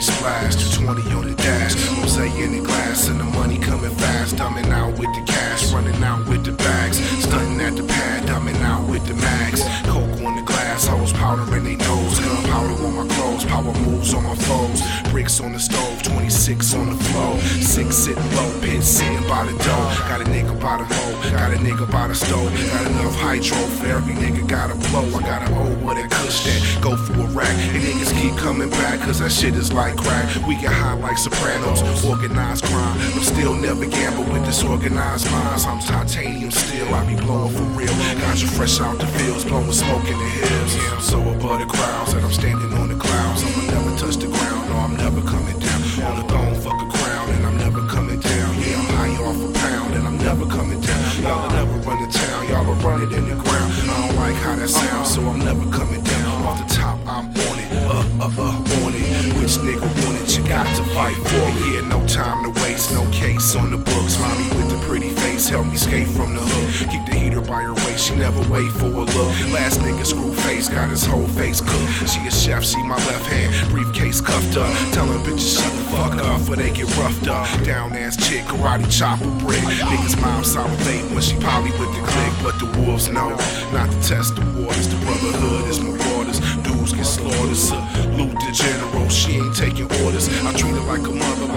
we splash. 220 on the dash, Jose in the glass, and the money coming fast. Dumbing out with the cash, running out with the bags, stunting at the pad, dumbing out with the max. Coke on the glass, I was powdering they nose, gunpowder on my clothes, power moves on my foes, bricks on the stove, 26 on the floor, six sitting low, pit sitting by the door. Got a nigga by the hoe, got a nigga by the stove, got enough hydro for every nigga got a blow. I got a go for a rack. And niggas keep coming back, cause that shit is like crack. We get high like sopranos, organized crime. I'm still never gamble with disorganized minds. I'm titanium still, I be blowing for real. Got you fresh out the fields, blowing smoke in the hills. Yeah, I'm so above the crowds that I'm standing on the clouds. I'ma never touch the ground, no, I'm never coming down. On the throne, fuck a crown, and I'm never coming down. Yeah, I'm high off a pound, and I'm never coming down. Y'all never run the town, it in the ground. I don't like how that sounds, so I'm never coming down. Off the top, I'm on it, uh, uh, uh, on it. Which nigga want it? You got to fight for it. Yeah, no time to waste, no case on the books. Mommy with help me skate from the hook. Keep the heater by her waist, she never wait for a look. Last nigga screw face, got his whole face cooked. She a chef, she my left hand, briefcase cuffed up. Telling bitches shut the fuck up, or they get roughed up. Down ass chick, karate chopper brick. Niggas mom salivate when she poly with the click, but the wolves know not to test the waters. The brotherhood is my waters.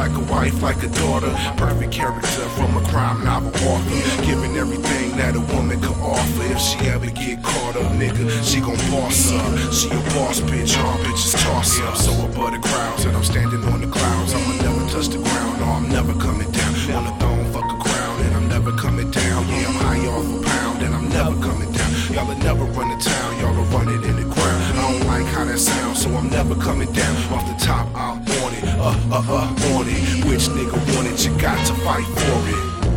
Like a wife, like a daughter. Perfect character from a crime novel author. Giving everything that a woman could offer. If she ever get caught up, nigga, she gon' boss up. She a boss bitch, all bitches toss up. So above the crowds, and I'm standing on the clouds. I'ma never touch the ground, no, I'm never coming down. On the throne, fuck a crown, and I'm never coming down. Yeah, I'm high off a pound, and I'm never coming down. Y'all will never run the that sounds, so I'm never coming down. Off the top, I'm on it, uh, uh, uh, on it. Which nigga want it? You got to fight for it.